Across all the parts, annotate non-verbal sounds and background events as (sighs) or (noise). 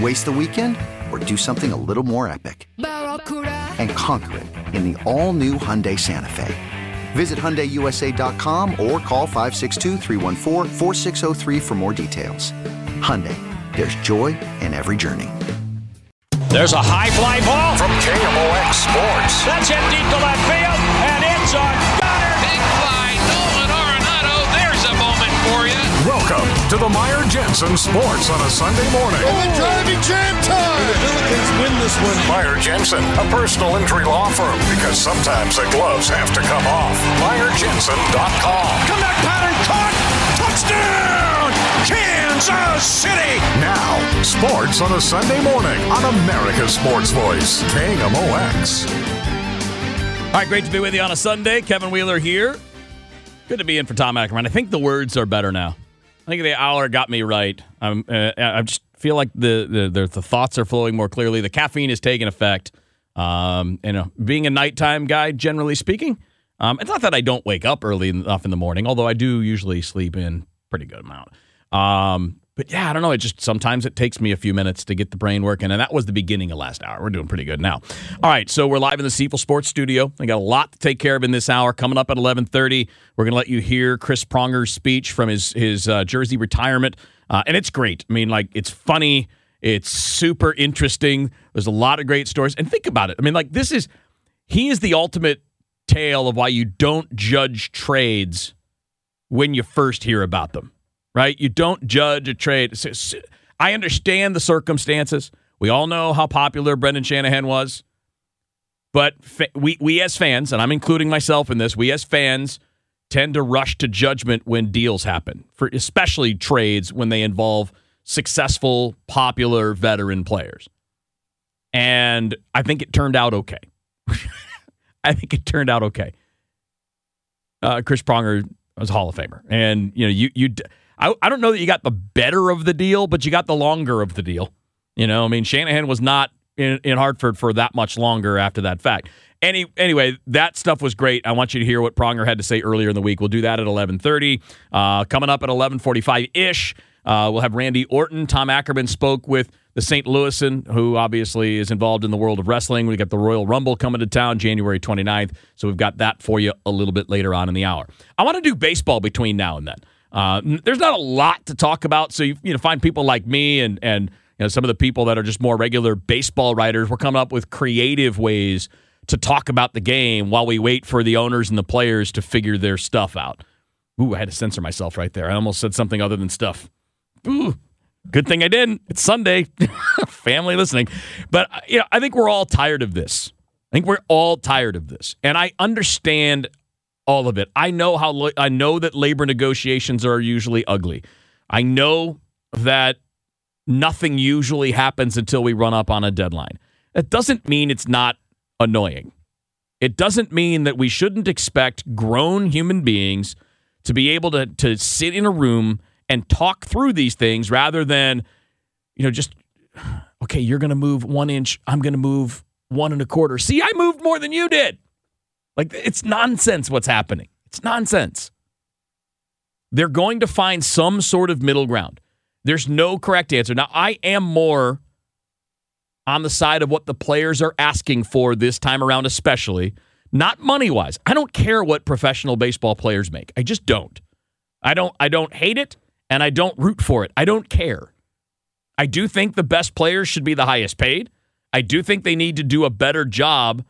Waste the weekend or do something a little more epic? And conquer it in the all-new Hyundai Santa Fe. Visit HyundaiUSA.com or call 562 for more details. Hyundai, there's joy in every journey. There's a high fly ball from KMOX Sports. That's hit deep to left field, and it's a gunner. Big fly, Nolan Arenado. There's a moment for you. Welcome to the Meyer Jensen Sports on a Sunday morning. And the driving jam time. The Billikens win this one. Meyer Jensen, a personal injury law firm, because sometimes the gloves have to come off. MeyerJensen.com. Comeback pattern caught. Touchdown, Kansas City. Now, sports on a Sunday morning on America's Sports Voice, KMOX. All right, great to be with you on a Sunday. Kevin Wheeler here. Good to be in for Tom Ackerman. I think the words are better now. I think the hour got me right. I'm, uh, I just feel like the, the, the thoughts are flowing more clearly. The caffeine is taking effect. Um, and uh, being a nighttime guy, generally speaking, um, it's not that I don't wake up early enough in the morning, although I do usually sleep in pretty good amount. Um, but yeah, I don't know. It just sometimes it takes me a few minutes to get the brain working, and that was the beginning of last hour. We're doing pretty good now. All right, so we're live in the Seafold Sports Studio. I got a lot to take care of in this hour. Coming up at eleven thirty, we're going to let you hear Chris Pronger's speech from his his uh, Jersey retirement, uh, and it's great. I mean, like it's funny, it's super interesting. There's a lot of great stories, and think about it. I mean, like this is he is the ultimate tale of why you don't judge trades when you first hear about them right? You don't judge a trade. I understand the circumstances. We all know how popular Brendan Shanahan was. But we, we as fans, and I'm including myself in this, we as fans tend to rush to judgment when deals happen, for especially trades when they involve successful, popular veteran players. And I think it turned out okay. (laughs) I think it turned out okay. Uh, Chris Pronger was a Hall of Famer, and you know you you I, I don't know that you got the better of the deal, but you got the longer of the deal. You know, I mean, Shanahan was not in, in Hartford for that much longer after that fact. Any, anyway, that stuff was great. I want you to hear what Pronger had to say earlier in the week. We'll do that at 11:30. Uh, coming up at 11:45 ish, uh, we'll have Randy Orton. Tom Ackerman spoke with the St. Louisan, who obviously is involved in the world of wrestling. We got the Royal Rumble coming to town January 29th, so we've got that for you a little bit later on in the hour. I want to do baseball between now and then. Uh, there's not a lot to talk about, so you, you know find people like me and and you know some of the people that are just more regular baseball writers. We're coming up with creative ways to talk about the game while we wait for the owners and the players to figure their stuff out. Ooh, I had to censor myself right there. I almost said something other than stuff. Ooh, good thing I didn't. It's Sunday, (laughs) family listening. But you know, I think we're all tired of this. I think we're all tired of this, and I understand all of it. I know how I know that labor negotiations are usually ugly. I know that nothing usually happens until we run up on a deadline. That doesn't mean it's not annoying. It doesn't mean that we shouldn't expect grown human beings to be able to to sit in a room and talk through these things rather than you know just (sighs) okay, you're going to move 1 inch, I'm going to move one and a quarter. See, I moved more than you did. Like, it's nonsense what's happening. It's nonsense. They're going to find some sort of middle ground. There's no correct answer. Now, I am more on the side of what the players are asking for this time around, especially not money wise. I don't care what professional baseball players make. I just don't. I don't. I don't hate it, and I don't root for it. I don't care. I do think the best players should be the highest paid. I do think they need to do a better job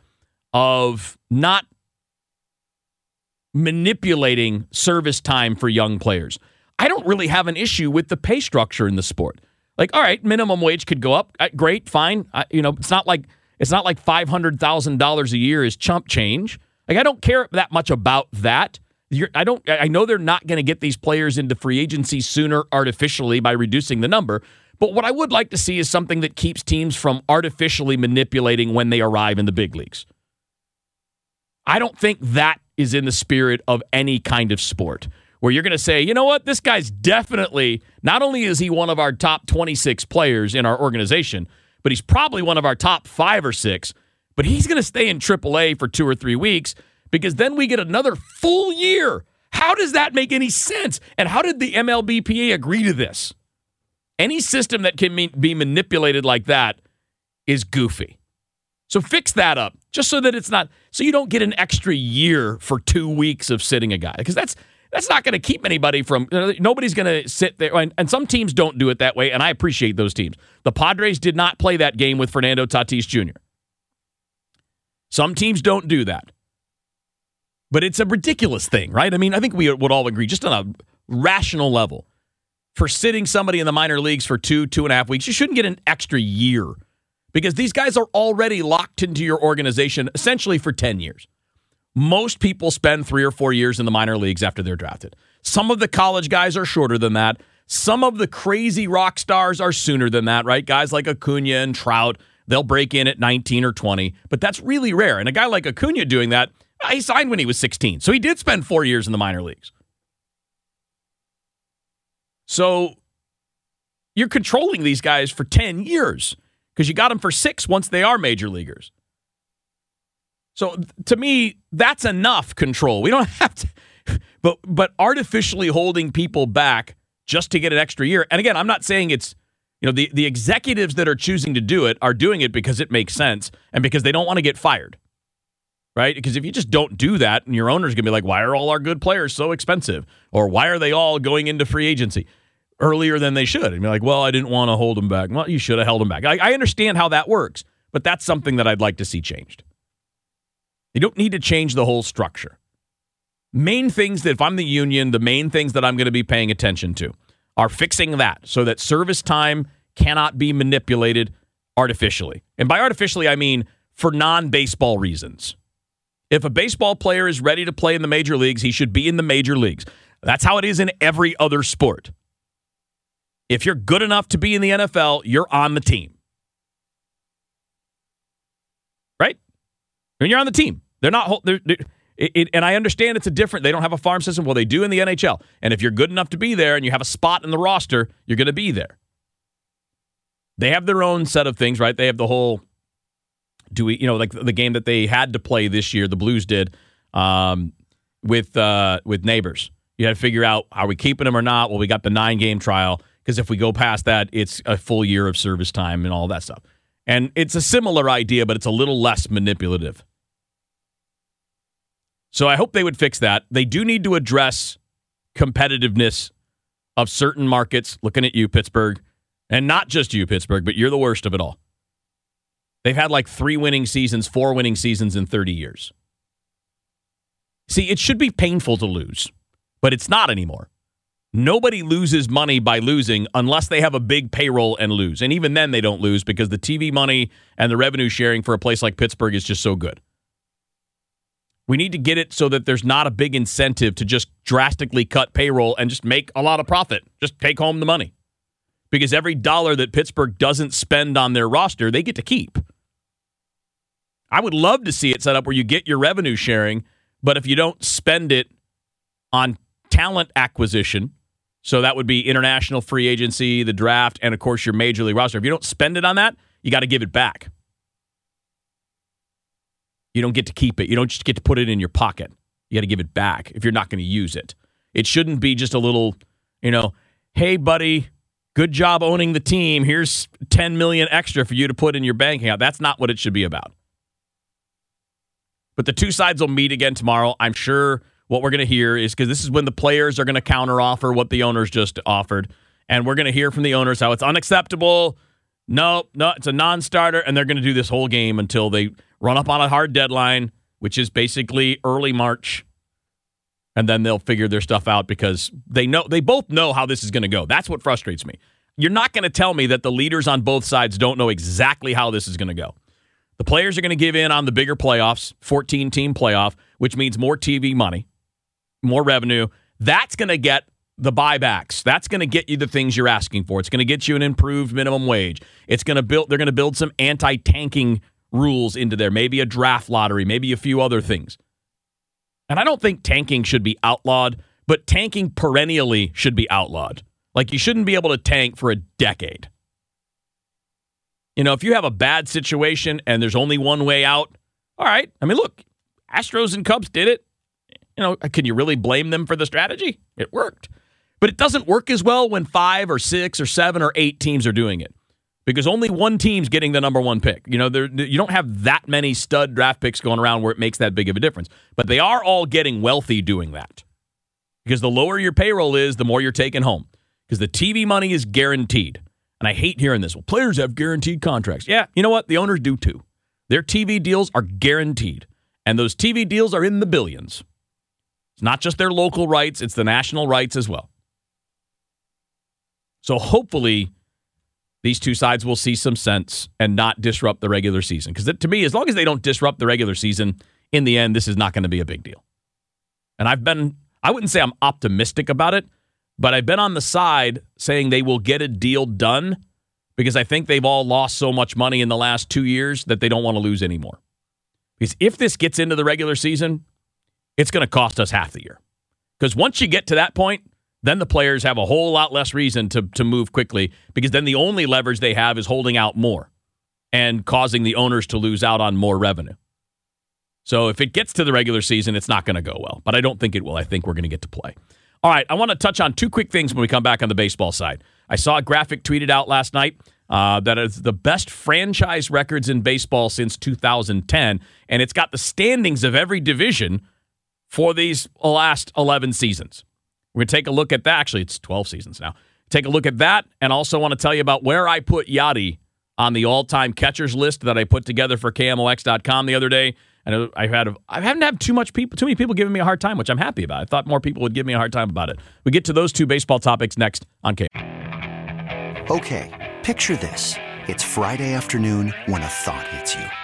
of not manipulating service time for young players. I don't really have an issue with the pay structure in the sport. Like, all right, minimum wage could go up. Great, fine. I, you know, it's not like it's not like five hundred thousand dollars a year is chump change. Like, I don't care that much about that. You're, I don't. I know they're not going to get these players into free agency sooner artificially by reducing the number. But what I would like to see is something that keeps teams from artificially manipulating when they arrive in the big leagues. I don't think that is in the spirit of any kind of sport where you're going to say, you know what, this guy's definitely, not only is he one of our top 26 players in our organization, but he's probably one of our top five or six, but he's going to stay in AAA for two or three weeks because then we get another full year. How does that make any sense? And how did the MLBPA agree to this? Any system that can be manipulated like that is goofy. So fix that up just so that it's not so you don't get an extra year for 2 weeks of sitting a guy because that's that's not going to keep anybody from nobody's going to sit there and, and, some teams don't do it that way and I appreciate those teams. The Padres did not play that game with Fernando Tatis Jr. Some teams don't do that. But it's a ridiculous thing, right? I mean, I think we would all agree just on a rational level for sitting somebody in the minor leagues for two, two and a half weeks, you shouldn't get an extra year because these guys are already locked into your organization essentially for 10 years. Most people spend three or four years in the minor leagues after they're drafted. Some of the college guys are shorter than that. Some of the crazy rock stars are sooner than that, right? Guys like Acuna and Trout, they'll break in at 19 or 20, but that's really rare. And a guy like Acuna doing that, he signed when he was 16. So he did spend four years in the minor leagues. So you're controlling these guys for 10 years because you got them for six once they are major leaguers. So to me, that's enough control. We don't (laughs) have to, but but artificially holding people back just to get an extra year. And again, I'm not saying it's you know the the executives that are choosing to do it are doing it because it makes sense and because they don't want to get fired. Right? Because if you just don't do that, and your owner's gonna be like, why are all our good players so expensive? Or why are they all going into free agency? Earlier than they should. And you're like, well, I didn't want to hold them back. Well, you should have held them back. I, I understand how that works, but that's something that I'd like to see changed. You don't need to change the whole structure. Main things that if I'm the union, the main things that I'm going to be paying attention to are fixing that so that service time cannot be manipulated artificially. And by artificially, I mean for non baseball reasons. If a baseball player is ready to play in the major leagues, he should be in the major leagues. That's how it is in every other sport. If you're good enough to be in the NFL, you're on the team. Right? When you're on the team, they're not. They're, they're, it, it, and I understand it's a different. They don't have a farm system. Well, they do in the NHL. And if you're good enough to be there and you have a spot in the roster, you're going to be there. They have their own set of things, right? They have the whole. Do we, you know, like the game that they had to play this year, the Blues did um, with uh, with Neighbours. You had to figure out are we keeping them or not. Well, we got the nine game trial because if we go past that, it's a full year of service time and all that stuff. And it's a similar idea, but it's a little less manipulative. So I hope they would fix that. They do need to address competitiveness of certain markets. Looking at you, Pittsburgh, and not just you, Pittsburgh, but you're the worst of it all. They've had like three winning seasons, four winning seasons in 30 years. See, it should be painful to lose, but it's not anymore. Nobody loses money by losing unless they have a big payroll and lose. And even then, they don't lose because the TV money and the revenue sharing for a place like Pittsburgh is just so good. We need to get it so that there's not a big incentive to just drastically cut payroll and just make a lot of profit. Just take home the money. Because every dollar that Pittsburgh doesn't spend on their roster, they get to keep. I would love to see it set up where you get your revenue sharing, but if you don't spend it on talent acquisition, so that would be international free agency, the draft, and of course your major league roster. If you don't spend it on that, you got to give it back. You don't get to keep it. You don't just get to put it in your pocket. You got to give it back if you're not going to use it. It shouldn't be just a little, you know, hey buddy, good job owning the team. Here's 10 million extra for you to put in your bank account. That's not what it should be about. But the two sides will meet again tomorrow. I'm sure what we're going to hear is because this is when the players are going to counteroffer what the owners just offered. And we're going to hear from the owners how it's unacceptable. No, no, it's a non-starter, and they're going to do this whole game until they run up on a hard deadline, which is basically early March, and then they'll figure their stuff out because they know they both know how this is going to go. That's what frustrates me. You're not going to tell me that the leaders on both sides don't know exactly how this is going to go. The players are going to give in on the bigger playoffs, 14 team playoff, which means more TV money, more revenue. That's going to get the buybacks. That's going to get you the things you're asking for. It's going to get you an improved minimum wage. It's going to build they're going to build some anti-tanking rules into there, maybe a draft lottery, maybe a few other things. And I don't think tanking should be outlawed, but tanking perennially should be outlawed. Like you shouldn't be able to tank for a decade. You know, if you have a bad situation and there's only one way out, all right. I mean, look, Astros and Cubs did it. You know, can you really blame them for the strategy? It worked. But it doesn't work as well when five or six or seven or eight teams are doing it because only one team's getting the number one pick. You know, you don't have that many stud draft picks going around where it makes that big of a difference. But they are all getting wealthy doing that because the lower your payroll is, the more you're taking home because the TV money is guaranteed. And I hate hearing this. Well, players have guaranteed contracts. Yeah, you know what? The owners do too. Their TV deals are guaranteed, and those TV deals are in the billions. It's not just their local rights, it's the national rights as well. So hopefully, these two sides will see some sense and not disrupt the regular season. Because to me, as long as they don't disrupt the regular season, in the end, this is not going to be a big deal. And I've been, I wouldn't say I'm optimistic about it, but I've been on the side saying they will get a deal done because I think they've all lost so much money in the last two years that they don't want to lose anymore. Because if this gets into the regular season, it's going to cost us half the year. Because once you get to that point, then the players have a whole lot less reason to, to move quickly because then the only leverage they have is holding out more and causing the owners to lose out on more revenue. So if it gets to the regular season, it's not going to go well. But I don't think it will. I think we're going to get to play. All right, I want to touch on two quick things when we come back on the baseball side. I saw a graphic tweeted out last night uh, that is the best franchise records in baseball since 2010, and it's got the standings of every division for these last 11 seasons. We're going to take a look at that. Actually, it's 12 seasons now. Take a look at that, and also want to tell you about where I put Yadi on the all-time catchers list that I put together for KMOX.com the other day. And I've had I haven't had too much people, too many people giving me a hard time, which I'm happy about. I thought more people would give me a hard time about it. We get to those two baseball topics next on K. Okay, picture this: it's Friday afternoon when a thought hits you.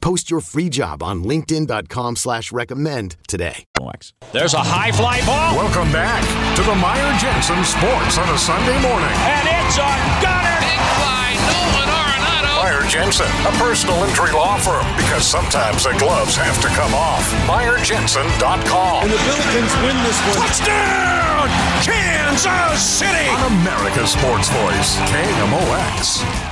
Post your free job on LinkedIn.com slash recommend today. There's a high fly ball. Welcome back to the Meyer Jensen Sports on a Sunday morning. And it's a gunner. Big fly, Nolan Arenado. By Meyer Jensen, a personal injury law firm, because sometimes the gloves have to come off. MeyerJensen.com. And the Billikens win this one. Touchdown! Kansas City! On America's Sports Voice, KMOX.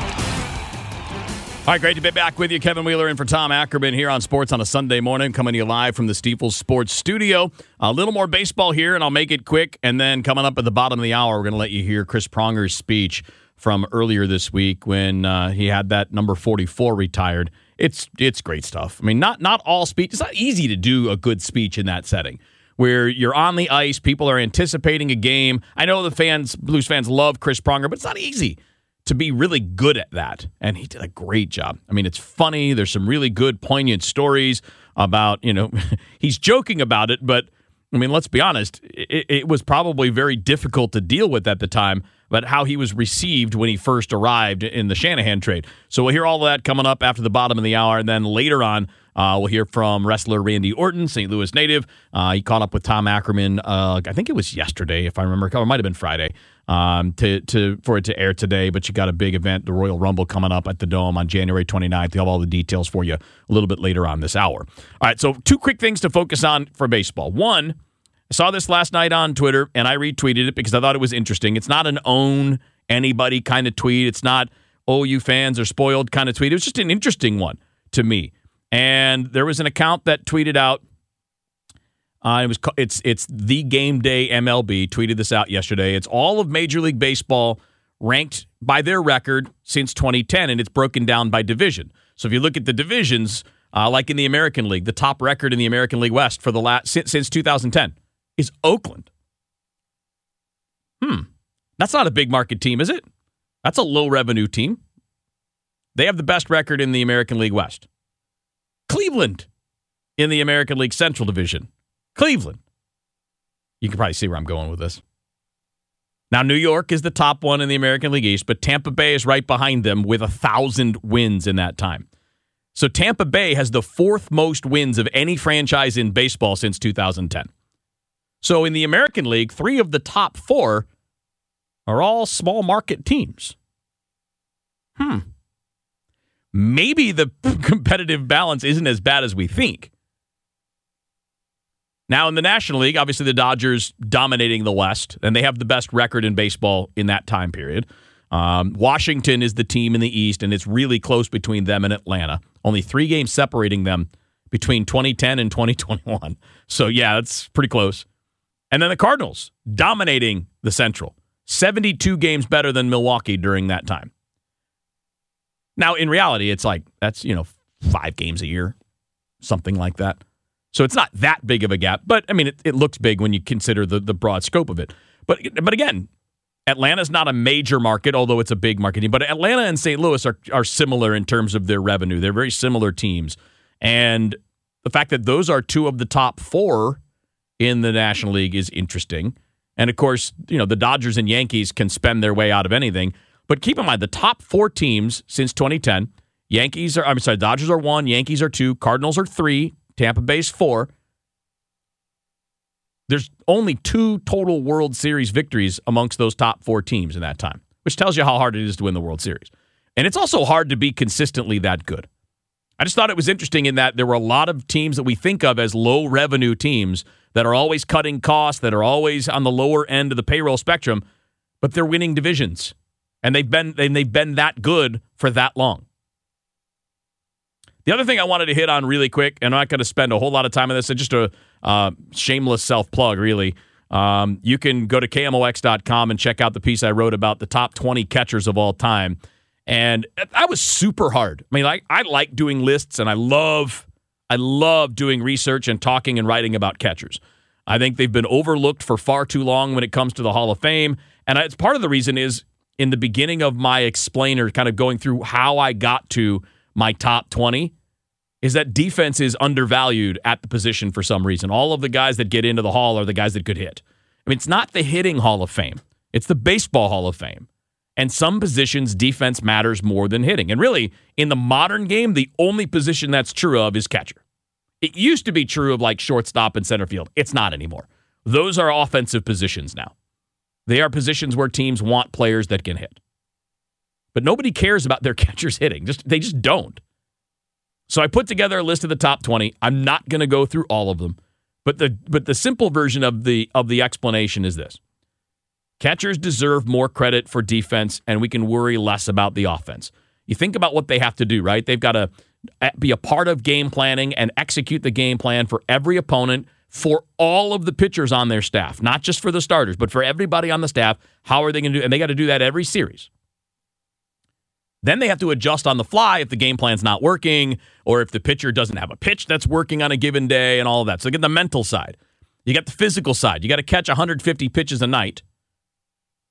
All right, great to be back with you. Kevin Wheeler in for Tom Ackerman here on Sports on a Sunday morning, coming to you live from the Steeple Sports Studio. A little more baseball here, and I'll make it quick. And then coming up at the bottom of the hour, we're going to let you hear Chris Pronger's speech from earlier this week when uh, he had that number 44 retired. It's it's great stuff. I mean, not not all speech. It's not easy to do a good speech in that setting where you're on the ice, people are anticipating a game. I know the fans, Blues fans, love Chris Pronger, but it's not easy to be really good at that. And he did a great job. I mean, it's funny. There's some really good, poignant stories about, you know, (laughs) he's joking about it, but I mean, let's be honest, it, it, was probably very difficult to deal with at the time, but how he was received when he first arrived in the Shanahan trade. So we'll hear all of that coming up after the bottom of the hour. And then later on, uh, we'll hear from wrestler Randy Orton, St. Louis native. Uh, he caught up with Tom Ackerman, uh, I think it was yesterday, if I remember, it might have been Friday um, to to for it to air today. But you got a big event, the Royal Rumble, coming up at the Dome on January 29th. They have all the details for you a little bit later on this hour. All right, so two quick things to focus on for baseball. One, I saw this last night on Twitter, and I retweeted it because I thought it was interesting. It's not an own anybody kind of tweet. It's not oh you fans are spoiled kind of tweet. It was just an interesting one to me. And there was an account that tweeted out uh, it was it's it's the game day MLB tweeted this out yesterday. It's all of Major League Baseball ranked by their record since 2010, and it's broken down by division. So if you look at the divisions, uh, like in the American League, the top record in the American League West for the last since, since 2010 is Oakland. Hmm, that's not a big market team, is it? That's a low revenue team. They have the best record in the American League West. Cleveland in the American League Central Division Cleveland. You can probably see where I'm going with this. Now, New York is the top one in the American League East, but Tampa Bay is right behind them with a thousand wins in that time. So Tampa Bay has the fourth most wins of any franchise in baseball since 2010. So in the American League, three of the top four are all small market teams. Hmm. Maybe the (laughs) competitive balance isn't as bad as we think. Now, in the National League, obviously the Dodgers dominating the West, and they have the best record in baseball in that time period. Um, Washington is the team in the East, and it's really close between them and Atlanta. Only three games separating them between 2010 and 2021. So, yeah, it's pretty close. And then the Cardinals dominating the Central, 72 games better than Milwaukee during that time. Now, in reality, it's like that's, you know, five games a year, something like that. So it's not that big of a gap, but I mean, it, it looks big when you consider the, the broad scope of it. But but again, Atlanta's not a major market, although it's a big market. But Atlanta and St. Louis are, are similar in terms of their revenue. They're very similar teams. And the fact that those are two of the top four in the National League is interesting. And of course, you know, the Dodgers and Yankees can spend their way out of anything. But keep in mind, the top four teams since 2010, Yankees are, I'm sorry, Dodgers are one, Yankees are two, Cardinals are three, Tampa Bay's four. There's only two total World Series victories amongst those top four teams in that time, which tells you how hard it is to win the World Series. And it's also hard to be consistently that good. I just thought it was interesting in that there were a lot of teams that we think of as low revenue teams that are always cutting costs, that are always on the lower end of the payroll spectrum, but they're winning divisions. And they've been they've been that good for that long. The other thing I wanted to hit on really quick, and I'm not going to spend a whole lot of time on this, it's just a uh, shameless self plug, really. Um, you can go to KMOX.com and check out the piece I wrote about the top 20 catchers of all time. And that was super hard. I mean, I, I like doing lists and I love I love doing research and talking and writing about catchers. I think they've been overlooked for far too long when it comes to the Hall of Fame. And it's part of the reason is in the beginning of my explainer, kind of going through how I got to my top 20, is that defense is undervalued at the position for some reason. All of the guys that get into the hall are the guys that could hit. I mean, it's not the hitting Hall of Fame, it's the baseball Hall of Fame. And some positions, defense matters more than hitting. And really, in the modern game, the only position that's true of is catcher. It used to be true of like shortstop and center field. It's not anymore. Those are offensive positions now. They are positions where teams want players that can hit. but nobody cares about their (laughs) catchers hitting. Just they just don't. So I put together a list of the top 20. I'm not going to go through all of them, but the but the simple version of the of the explanation is this. Catchers deserve more credit for defense and we can worry less about the offense. You think about what they have to do, right? They've got to eh, be a part of game planning and execute the game plan for every opponent for all of the pitchers on their staff, not just for the starters, but for everybody on the staff. How are they going to do? And they got to do that every series. Then they have to adjust on the fly if the game plan's not working or if the pitcher doesn't have a pitch that's working on a given day and all of that. So get the mental side. You got the physical side. You got to catch 150 pitches a night,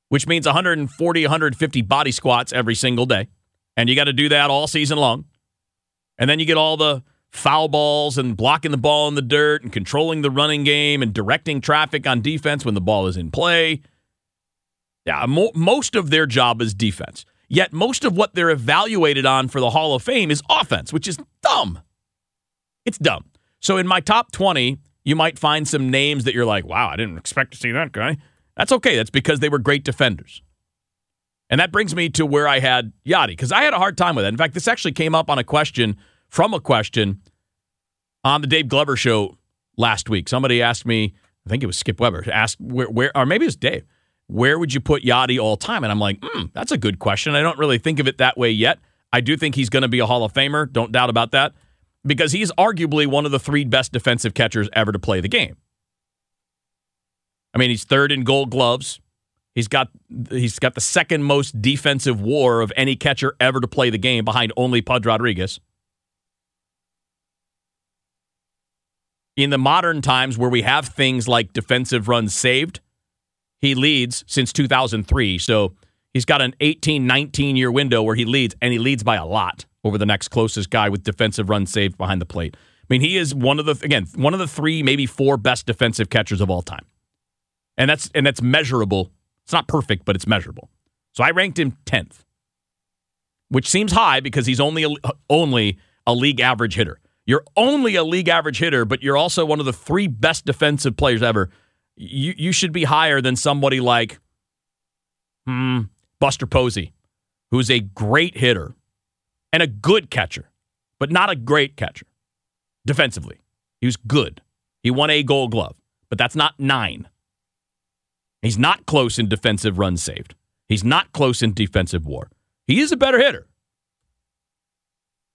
which means 140, 150 body squats every single day. And you got to do that all season long. And then you get all the foul balls and blocking the ball in the dirt and controlling the running game and directing traffic on defense when the ball is in play. Yeah, mo- most of their job is defense. Yet most of what they're evaluated on for the Hall of Fame is offense, which is dumb. It's dumb. So in my top 20, you might find some names that you're like, wow, I didn't expect to see that guy. That's okay. That's because they were great defenders. And that brings me to where I had Yadi, because I had a hard time with it. In fact, this actually came up on a question from a question on the Dave Glover show last week. Somebody asked me, I think it was Skip Weber, asked where, where or maybe it was Dave, where would you put Yadi all time? And I'm like, mm, that's a good question. I don't really think of it that way yet. I do think he's going to be a Hall of Famer. Don't doubt about that. Because he's arguably one of the three best defensive catchers ever to play the game. I mean, he's third in gold gloves. He's got he's got the second most defensive war of any catcher ever to play the game behind only Pudge Rodriguez. In the modern times where we have things like defensive runs saved, he leads since 2003. So he's got an 18, 19 year window where he leads, and he leads by a lot over the next closest guy with defensive runs saved behind the plate. I mean, he is one of the again one of the three, maybe four best defensive catchers of all time, and that's and that's measurable. It's not perfect, but it's measurable. So I ranked him tenth, which seems high because he's only only a league average hitter. You're only a league average hitter, but you're also one of the three best defensive players ever you you should be higher than somebody like hmm, Buster Posey, who's a great hitter and a good catcher, but not a great catcher defensively. He was good. He won a gold glove, but that's not nine. He's not close in defensive runs saved. He's not close in defensive war. He is a better hitter.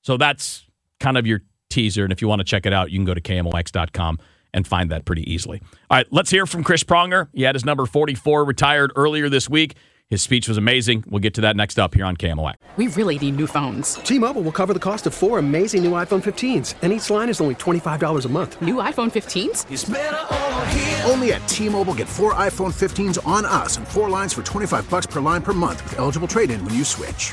So that's kind of your teaser. And if you want to check it out, you can go to KMOX.com and find that pretty easily. All right, let's hear from Chris Pronger. He had his number 44 retired earlier this week. His speech was amazing. We'll get to that next up here on KMOX. We really need new phones. T-Mobile will cover the cost of four amazing new iPhone 15s, and each line is only $25 a month. New iPhone 15s? Only at T-Mobile get four iPhone 15s on us and four lines for 25 bucks per line per month with eligible trade-in when you switch.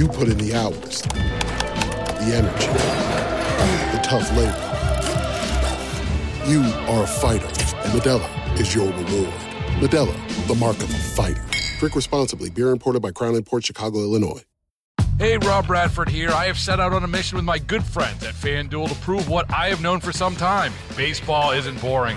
You put in the hours, the energy, the tough labor. You are a fighter, and Modelo is your reward. Modelo, the mark of a fighter. Drink responsibly. Beer imported by Crown Port Chicago, Illinois. Hey, Rob Bradford here. I have set out on a mission with my good friends at FanDuel to prove what I have known for some time baseball isn't boring.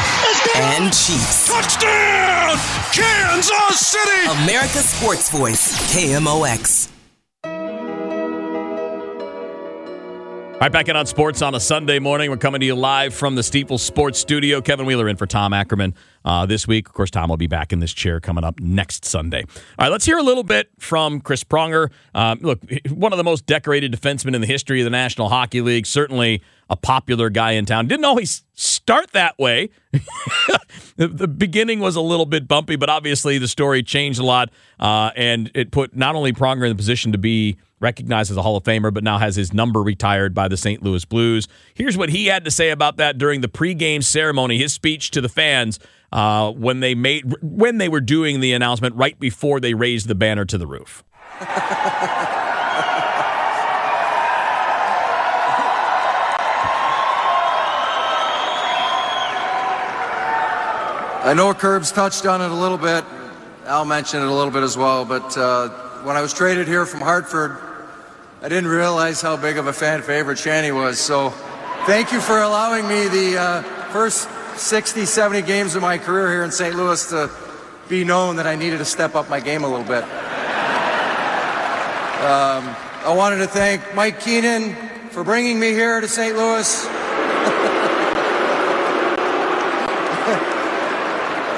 And Chiefs. Touchdown! Kansas City! America's Sports Voice, KMOX. All right, back in on sports on a Sunday morning. We're coming to you live from the Steeple Sports Studio. Kevin Wheeler in for Tom Ackerman uh, this week. Of course, Tom will be back in this chair coming up next Sunday. All right, let's hear a little bit from Chris Pronger. Um, look, one of the most decorated defensemen in the history of the National Hockey League. Certainly a popular guy in town. Didn't always start that way. (laughs) the, the, beginning was a little bit bumpy, but obviously the story changed a lot, uh, and it put not only Pronger in the position to be recognized as a Hall of Famer, but now has his number retired by the St. Louis Blues. Here's what he had to say about that during the pregame ceremony, his speech to the fans uh, when they made when they were doing the announcement right before they raised the banner to the roof. I know Curbs touched on it a little bit. Al mentioned it a little bit as well, but uh, when I was traded here from Hartford, I didn't realize how big of a fan favorite Shanny was. So thank you for allowing me the uh, first 60, 70 games of my career here in St. Louis to be known that I needed to step up my game a little bit. Um, I wanted to thank Mike Keenan for bringing me here to St. Louis. (laughs)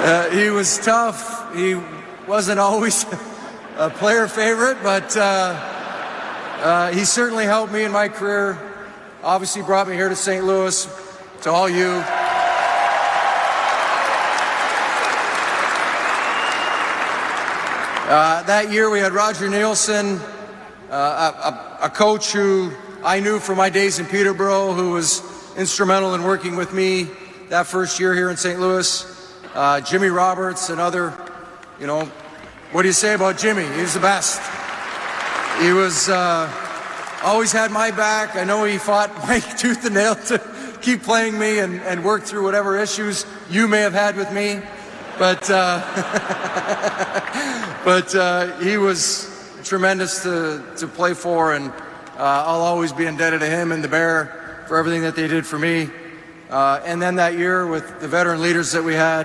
uh, he was tough. He wasn't always (laughs) a player favorite, but uh, uh, he certainly helped me in my career. Obviously, brought me here to St. Louis, to all you. Uh, that year, we had Roger Neilson, uh, a, a, coach who I knew from my days in Peterborough, who was instrumental in working with me that first year here in St. Louis. Uh, Jimmy Roberts, another, you know, what do you say about Jimmy? He's the best. He was uh, always had my back. I know he fought (laughs) Mike tooth and nail to keep playing me and, and work through whatever issues you may have had with me. But uh, (laughs) but uh, he was tremendous to, to play for, and uh, I'll always be indebted to him and the Bear for everything that they did for me. Uh, and then that year with the veteran leaders that we had,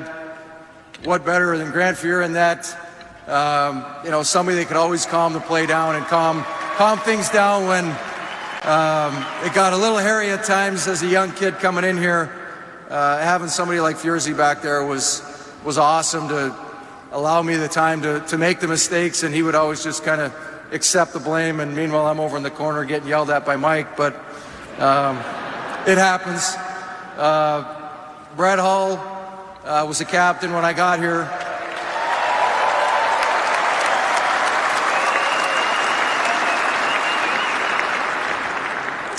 what better than Grant in that um, you know, somebody that could always calm the play down and calm calm things down when um, it got a little hairy at times as a young kid coming in here. Uh, having somebody like Furzy back there was was awesome to allow me the time to, to make the mistakes, and he would always just kind of accept the blame. And meanwhile, I'm over in the corner getting yelled at by Mike, but um, it happens. Uh, Brett Hull uh, was the captain when I got here.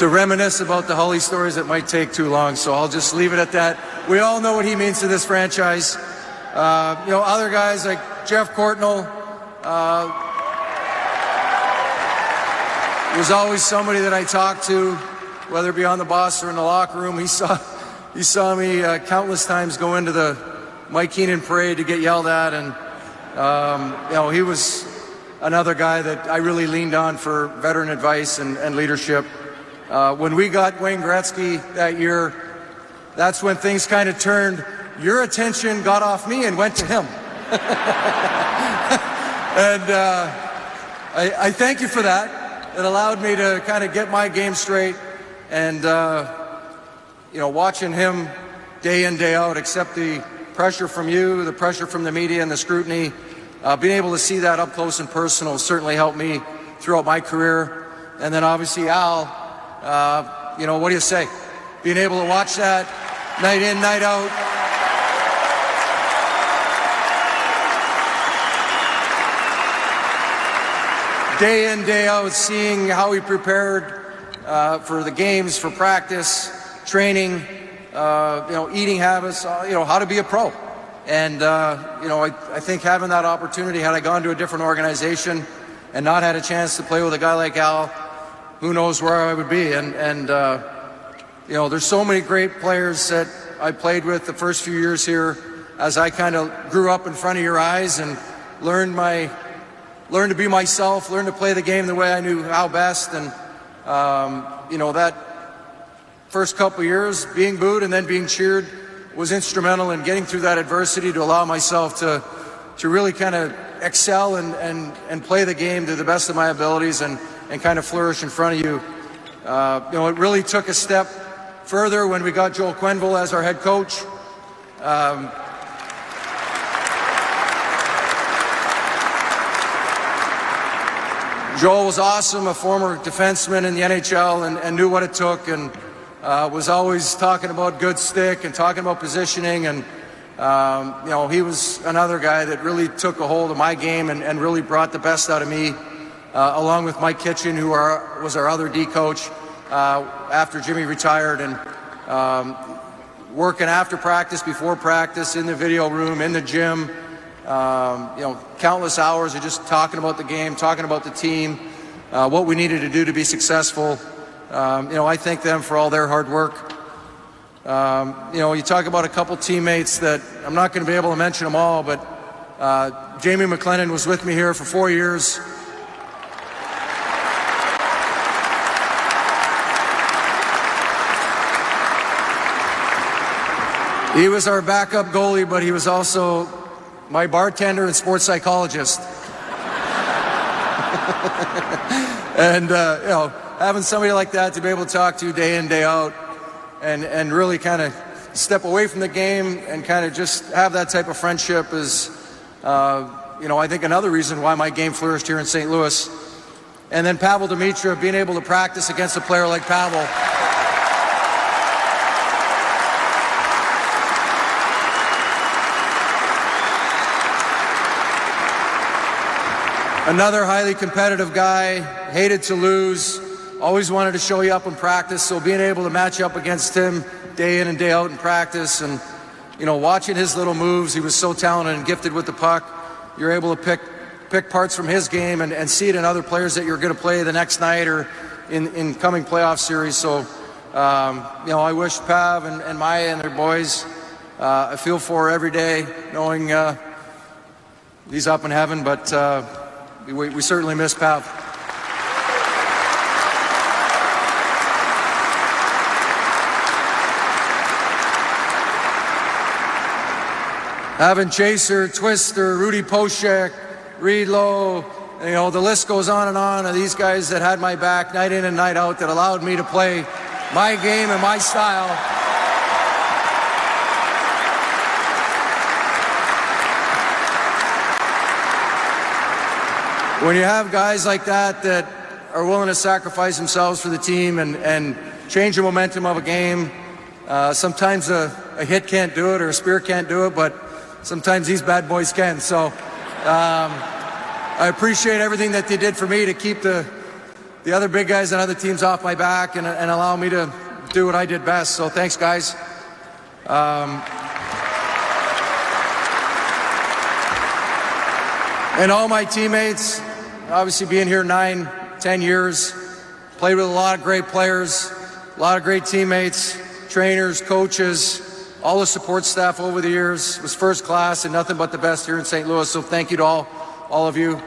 To reminisce about the Hully stories, it might take too long, so I'll just leave it at that. We all know what he means to this franchise. Uh, you know, other guys like Geoff Courtnall uh, was always somebody that I talked to, whether it be on the bus or in the locker room. He saw, he saw me uh, countless times go into the Mike Keenan parade to get yelled at, and um, you know, he was another guy that I really leaned on for veteran advice and, and leadership. Uh, when we got Wayne Gretzky that year, that's when things kind of turned. Your attention got off me and went to him. (laughs) and uh, I, I, thank you for that. It allowed me to kind of get my game straight. And, uh, you know, watching him day in, day out, accept the pressure from you, the pressure from the media, and the scrutiny, uh, being able to see that up close and personal certainly helped me throughout my career. And then obviously, Al uh, you know, what do you say? Being able to watch that night in, night out. Day in, day out, seeing how he prepared uh, for the games, for practice, training, uh, you know, eating habits, uh, you know, how to be a pro. And, uh, you know, I, I think having that opportunity, had I gone to a different organization and not had a chance to play with a guy like Al, who knows where I would be. And, and uh, you know, there's so many great players that I played with the first few years here as I kind of grew up in front of your eyes and learned my learned to be myself, learned to play the game the way I knew how best. And, um, you know, that first couple years being booed and then being cheered was instrumental in getting through that adversity to allow myself to, to really kind of excel and, and, and play the game to the best of my abilities. And, and kind of flourish in front of you. Uh, you know, it really took a step further when we got Joel Quenneville as our head coach. Um, Joel was awesome, a former defenseman in the NHL, and, and knew what it took, and uh, was always talking about good stick and talking about positioning. And um, you know, he was another guy that really took a hold of my game and, and really brought the best out of me, uh, along with Mike Kitchen, who are, was our other D coach uh, after Jimmy retired, and um, working after practice, before practice, in the video room, in the gym um, you know, countless hours of just talking about the game, talking about the team, uh, what we needed to do to be successful. Um, you know, I thank them for all their hard work. Um, you know, you talk about a couple teammates that I'm not going to be able to mention them all, but uh, Jamie McLennan was with me here for four years. He was our backup goalie, but he was also my bartender and sports psychologist. (laughs) and, uh, you know, having somebody like that to be able to talk to day in, day out, and, and really kind of step away from the game and kind of just have that type of friendship is, uh, you know, I think another reason why my game flourished here in St. Louis. And then Pavol Demitra being able to practice against a player like Pavel. Another highly competitive guy, hated to lose, always wanted to show you up in practice. So being able to match up against him day in and day out in practice and, you know, watching his little moves, he was so talented and gifted with the puck. You're able to pick, pick parts from his game and, and see it in other players that you're going to play the next night or in, in coming playoff series. So, um, you know, I wish Pav and, and Maya and their boys uh, I feel for every day, knowing uh, he's up in heaven, but. Uh, we, we certainly miss Pav. Having Chaser, Twister, Rudy Poeschek, Reed Low, you know, the list goes on and on of these guys that had my back night in and night out that allowed me to play my game and my style. When you have guys like that that are willing to sacrifice themselves for the team and, and change the momentum of a game, uh, sometimes a, a, hit can't do it or a spear can't do it, but sometimes these bad boys can. So um, I appreciate everything that they did for me to keep the, the other big guys and other teams off my back and, and allow me to do what I did best. So thanks, guys. Um, and all my teammates, obviously being here nine, ten years, played with a lot of great players, a lot of great teammates, trainers, coaches, all the support staff over the years was first class and nothing but the best here in St. Louis. So thank you to all, all of you.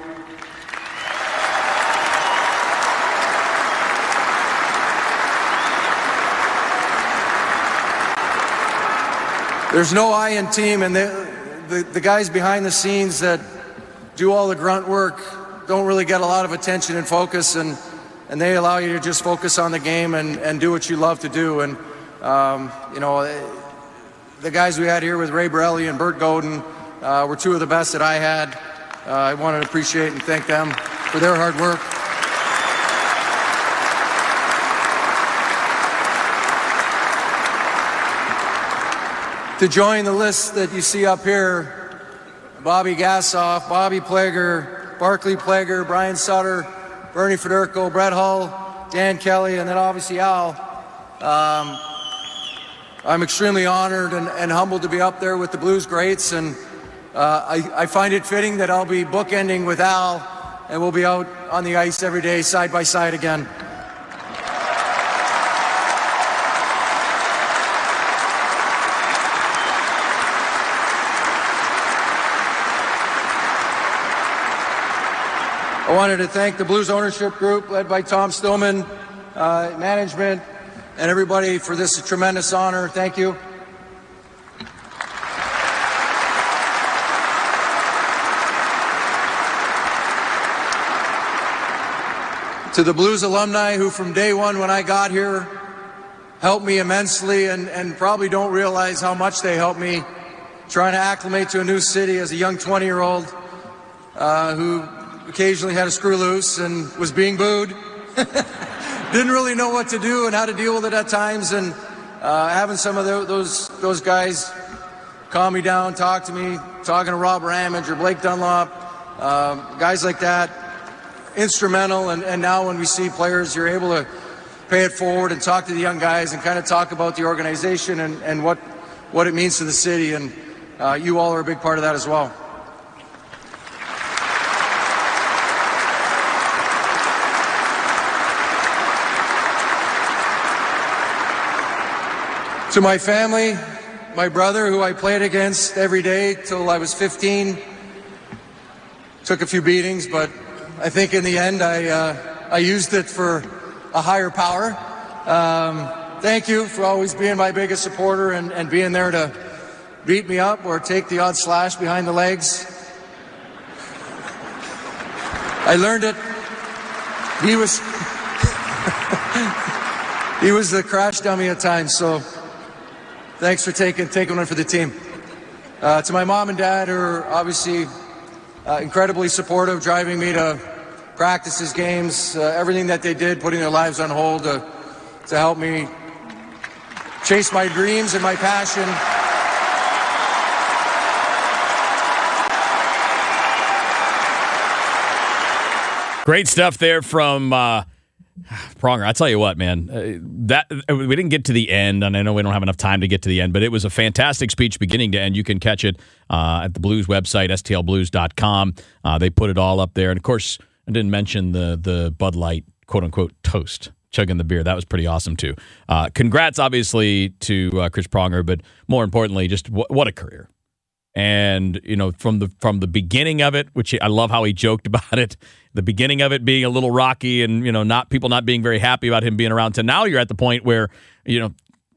There's no I in team, and the, the, the guys behind the scenes that do all the grunt work don't really get a lot of attention and focus, and, and they allow you to just focus on the game and, and do what you love to do. And, um, you know, the guys we had here with Ray Barile and Bert Godin uh, were two of the best that I had. Uh, I wanted to appreciate and thank them for their hard work. To join the list that you see up here, Bobby Gassoff, Bobby Plager, Barclay Plager, Brian Sutter, Bernie Federko, Brett Hull, Dan Kelly, and then obviously Al. Um, I'm extremely honored and, and, humbled to be up there with the Blues greats, and uh, I, I, find it fitting that I'll be bookending with Al, and we'll be out on the ice every day, side by side again. I wanted to thank the Blues ownership group led by Tom Stillman, uh, management, and everybody for this tremendous honor. Thank you. to the Blues alumni who, from day one when I got here, helped me immensely and, and probably don't realize how much they helped me trying to acclimate to a new city as a young 20 year old uh, who occasionally had a screw loose and was being booed. (laughs) Didn't really know what to do and how to deal with it at times. And uh, having some of the, those, those guys calm me down, talk to me, talking to Rob Ramage or Blake Dunlop, uh, guys like that, instrumental. And, and now when we see players, you're able to pay it forward and talk to the young guys and kind of talk about the organization and, and what, what it means to the city. And uh, you all are a big part of that as well. To my family, my brother, who I played against every day till I was 15, took a few beatings, but I think in the end I, uh, I used it for a higher power. Um, thank you for always being my biggest supporter and, and being there to beat me up or take the odd slash behind the legs. I learned it. He was (laughs) he was the crash dummy at times, so thanks for taking taking one for the team. Uh, to my mom and dad, who are obviously uh, incredibly supportive, driving me to practices, games, uh, everything that they did, putting their lives on hold to, to help me chase my dreams and my passion. Great stuff there from uh, (sighs) Pronger. I tell you what, man, uh, that uh, we didn't get to the end, and I know we don't have enough time to get to the end, but it was a fantastic speech beginning to end. You can catch it uh, at the Blues website, stlblues.com. Uh, they put it all up there, and of course, I didn't mention the the Bud Light quote unquote toast. Chugging the beer. That was pretty awesome, too. Uh, congrats, obviously, to uh, Chris Pronger, but more importantly, just w- what a career and you know from the from the beginning of it which i love how he joked (laughs) about it the beginning of it being a little rocky and you know not people not being very happy about him being around to now you're at the point where you know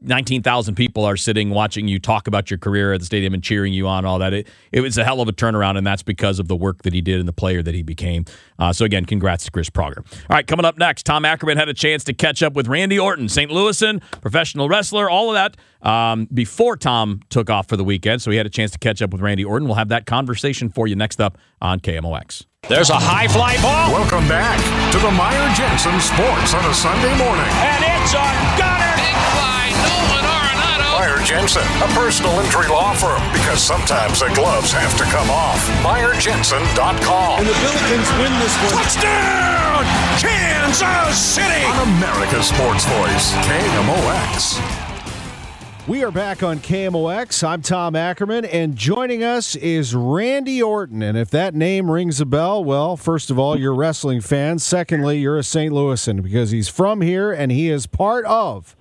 19,000 people are sitting watching you talk about your career at the stadium and cheering you on all that it, it was a hell of a turnaround and that's because of the work that he did and the player that he became uh, so again congrats to chris pronger all right coming up next tom ackerman had a chance to catch up with randy orton st louisan professional wrestler all of that um, before tom took off for the weekend so he had a chance to catch up with randy orton we'll have that conversation for you next up on kmox there's a high fly ball. Welcome back to the Meyer Jensen Sports on a Sunday morning. And it's a gunner. Big fly, Nolan Arenado. Meyer Jensen, a personal injury law firm, because sometimes the gloves have to come off. MeyerJensen.com. And the Billikens win this one. Touchdown! Kansas City! On America's Sports Voice, KMOX. We are back on KMOX. I'm Tom Ackerman, and joining us is Randy Orton. And if that name rings a bell, well, first of all, you're a wrestling fan. Secondly, you're a St. Louisan because he's from here and he is part of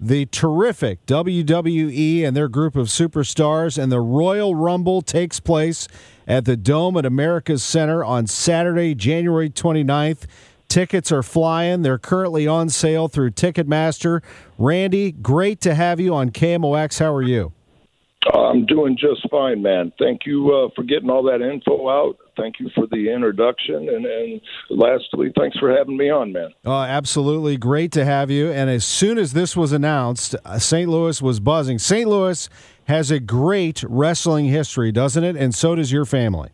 the terrific WWE and their group of superstars. And the Royal Rumble takes place at the Dome at America's Center on Saturday, January 29th. Tickets are flying. They're currently on sale through Ticketmaster. Randy, great to have you on KMOX. How are you? I'm doing just fine, man. Thank you uh, for getting all that info out. Thank you for the introduction. And, and lastly, thanks for having me on, man. Uh, absolutely. Great to have you. And as soon as this was announced, uh, St. Louis was buzzing. St. Louis has a great wrestling history, doesn't it? And so does your family.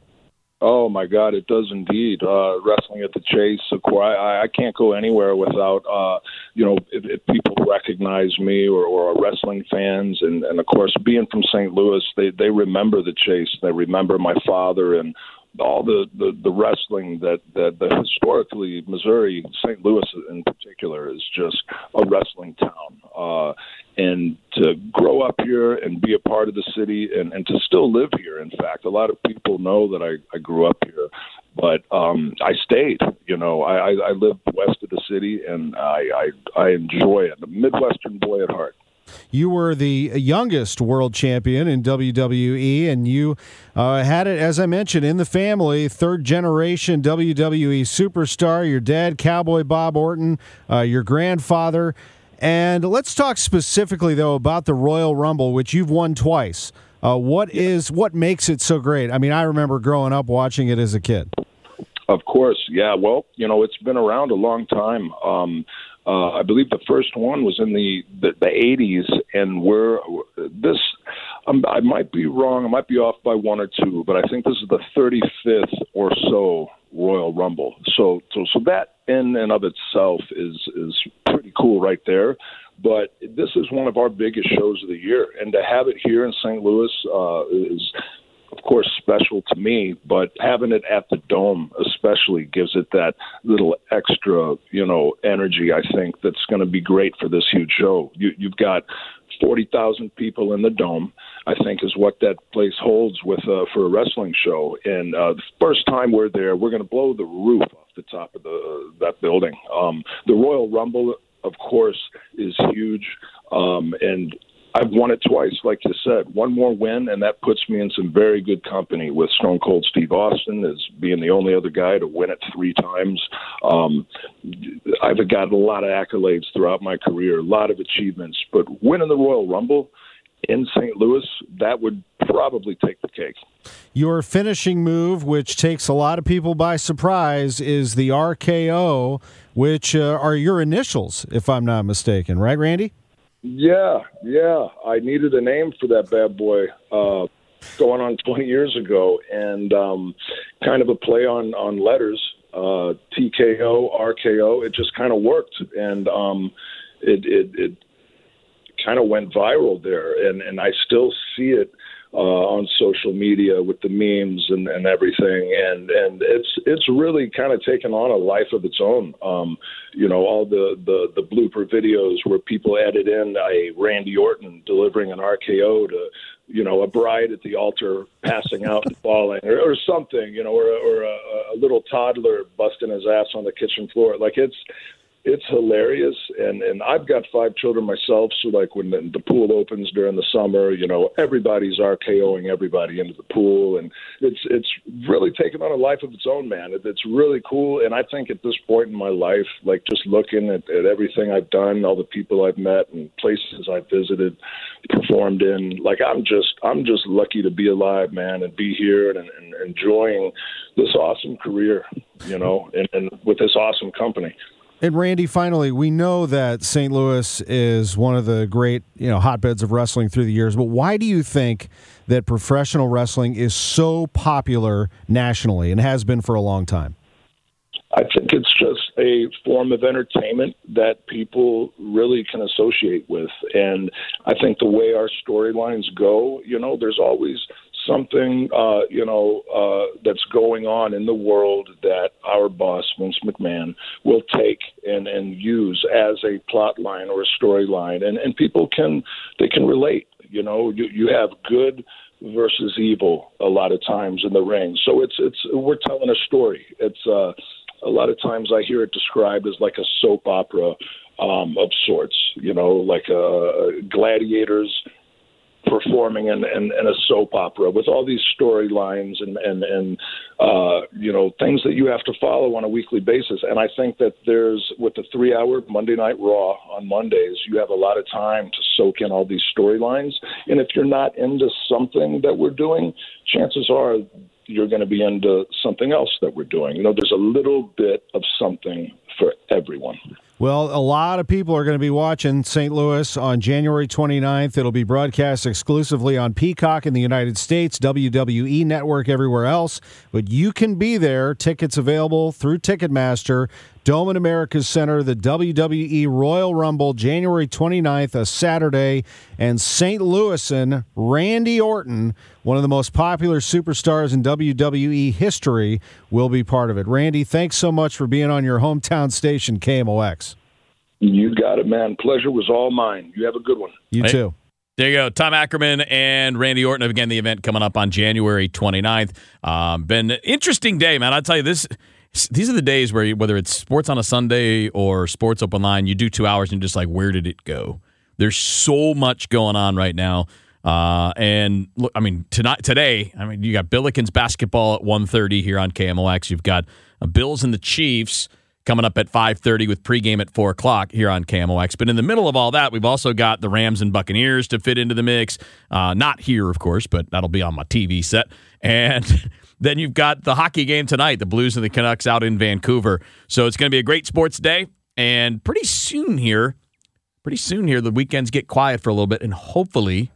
Oh my God, it does indeed. Uh, wrestling at the Chase, I, I can't go anywhere without, uh, you know, if, if people recognize me or, or are wrestling fans, and, and of course, being from St. Louis, they they remember the Chase. They remember my father and all the, the, the wrestling that, that, that historically Missouri, St. Louis in particular, is just a wrestling town. Uh, and to grow up here and be a part of the city and, and to still live here, in fact, a lot of people know that I, I grew up here, but um, I stayed. You know, I, I, I live west of the city and I, I, I enjoy it. I'm A Midwestern boy at heart. You were the youngest world champion in WWE, and you uh, had it, as I mentioned, in the family. Third generation WWE superstar. Your dad, Cowboy Bob Orton, uh, your grandfather. And let's talk specifically, though, about the Royal Rumble, which you've won twice. Uh, what is what makes it so great? I mean, I remember growing up watching it as a kid. Of course, yeah. Well, you know, it's been around a long time. Um, uh, I believe the first one was in the the, the 80s, and we're this. Um, I might be wrong. I might be off by one or two, but I think this is the 35th or so Royal Rumble. So, so, so that in and of itself is is pretty cool right there. But this is one of our biggest shows of the year, and to have it here in St. Louis uh, is course, special to me, but having it at the Dome especially gives it that little extra, you know, energy. I think that's going to be great for this huge show. You, you've got forty thousand people in the Dome. I think is what that place holds with uh, for a wrestling show. And uh, the first time we're there, we're going to blow the roof off the top of the that building. Um, the Royal Rumble, of course, is huge. Um, and I've won it twice, like you said. One more win, and that puts me in some very good company with Stone Cold Steve Austin as being the only other guy to win it three times. Um, I've got a lot of accolades throughout my career, a lot of achievements, but winning the Royal Rumble in St. Louis, that would probably take the cake. Your finishing move, which takes a lot of people by surprise, is the RKO, which uh, are your initials, if I'm not mistaken, right, Randy? Yeah, yeah. I needed a name for that bad boy uh, going on 20 years ago, and um, kind of a play on on letters. Uh, TKO, RKO. It just kind of worked, and um, it it, it kind of went viral there, and and I still see it uh, on social media with the memes and, and everything, and and it's it's really kind of taken on a life of its own. Um, you know, all the, the the blooper videos where people added in a Randy Orton delivering an RKO to you know a bride at the altar passing out and falling or, or something, you know, or, or a, a little toddler busting his ass on the kitchen floor. Like it's it's hilarious and and I've got five children myself so like when the, the pool opens during the summer you know everybody's RKOing everybody into the pool and it's it's really taken on a life of its own man. It, it's really cool and I think at this point in my life like just looking at, at everything I've done all the people I've met and places I've visited performed in like I'm just I'm just lucky to be alive man and be here and, and enjoying this awesome career you know and, and with this awesome company and Randy, finally, we know that St. Louis is one of the great, you know, hotbeds of wrestling through the years. But why do you think that professional wrestling is so popular nationally and has been for a long time? I think it's just a form of entertainment that people really can associate with. And I think the way our storylines go, you know, there's always something uh, you know uh, that's going on in the world that our boss Vince McMahon will take and and use as a plot line or a storyline, and and people can they can relate. You know, you you have good versus evil a lot of times in the ring, so it's it's we're telling a story. It's uh, a lot of times I hear it described as like a soap opera um, of sorts. You know, like uh, gladiators performing in, in, in, a soap opera with all these storylines and and and uh, you know things that you have to follow on a weekly basis. And I think that there's with the three hour Monday Night Raw on Mondays, you have a lot of time to soak in all these storylines. And if you're not into something that we're doing, chances are you're going to be into something else that we're doing. You know, there's a little bit of something for everyone. Well, a lot of people are going to be watching St. Louis on January 29th. It'll be broadcast exclusively on Peacock in the United States, WWE Network everywhere else. But you can be there. Tickets available through Ticketmaster. Dome in America's Center, the WWE Royal Rumble, January 29th, a Saturday. And St. Louisan Randy Orton, one of the most popular superstars in WWE history, will be part of it. Randy, thanks so much for being on your hometown station, KMOX. You got it, man. Pleasure was all mine. You have a good one. You Hey. too. There you go. Tom Ackerman and Randy Orton. Again, the event coming up on January 29th. Um, been an interesting day, man. I'll tell you this. These are the days where you, whether it's sports on a Sunday or sports open line, you do two hours and you're just like, where did it go? There's so much going on right now. Uh, and look, I mean, tonight, today, I mean, you got Billikens basketball at 1.30 here on KMOX. You've got uh, Bills and the Chiefs coming up at 5.30 with pregame at 4 o'clock here on KMOX. But in the middle of all that, we've also got the Rams and Buccaneers to fit into the mix. Uh, not here, of course, but that'll be on my TV set. And (laughs) then you've got the hockey game tonight, the Blues and the Canucks out in Vancouver. So it's going to be a great sports day. And pretty soon here, pretty soon here, the weekends get quiet for a little bit. And hopefully,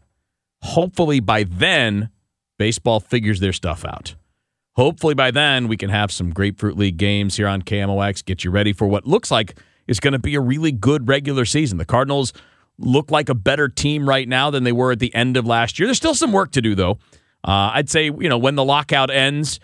hopefully by then, baseball figures their stuff out. Hopefully by then, we can have some Grapefruit League games here on KMOX, get you ready for what looks like is going to be a really good regular season. The Cardinals look like a better team right now than they were at the end of last year. There's still some work to do, though. Uh, I'd say, you know, when the lockout ends,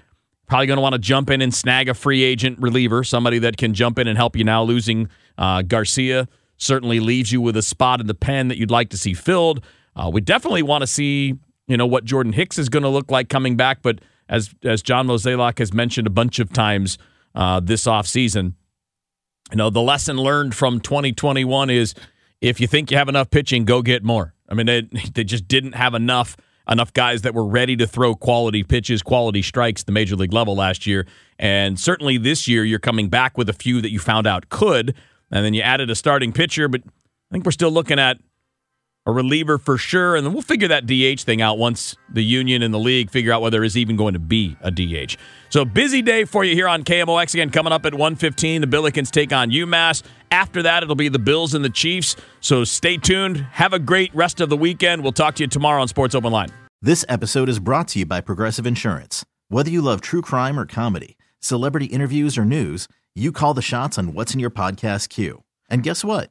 probably going to want to jump in and snag a free agent reliever, somebody that can jump in and help you now. Losing uh, Garcia certainly leaves you with a spot in the pen that you'd like to see filled. Uh, we definitely want to see, you know, what Jordan Hicks is going to look like coming back. But as as John Mozeliak has mentioned a bunch of times uh, this offseason, you know, the lesson learned from 2021 is if you think you have enough pitching, go get more. I mean, they, (laughs) they just didn't have enough enough guys that were ready to throw quality pitches, quality strikes the major league level last year. And certainly this year, you're coming back with a few that you found out could. And then you added a starting pitcher, but I think we're still looking at a reliever for sure. And then we'll figure that DH thing out once the union and the league figure out whether is even going to be a DH. So busy day for you here on KMOX again. Coming up at 1:15, the Billikens take on UMass. After that, it'll be the Bills and the Chiefs. So stay tuned. Have a great rest of the weekend. We'll talk to you tomorrow on Sports Open Line. This episode is brought to you by Progressive Insurance. Whether you love true crime or comedy, celebrity interviews or news, you call the shots on what's in your podcast queue. And guess what?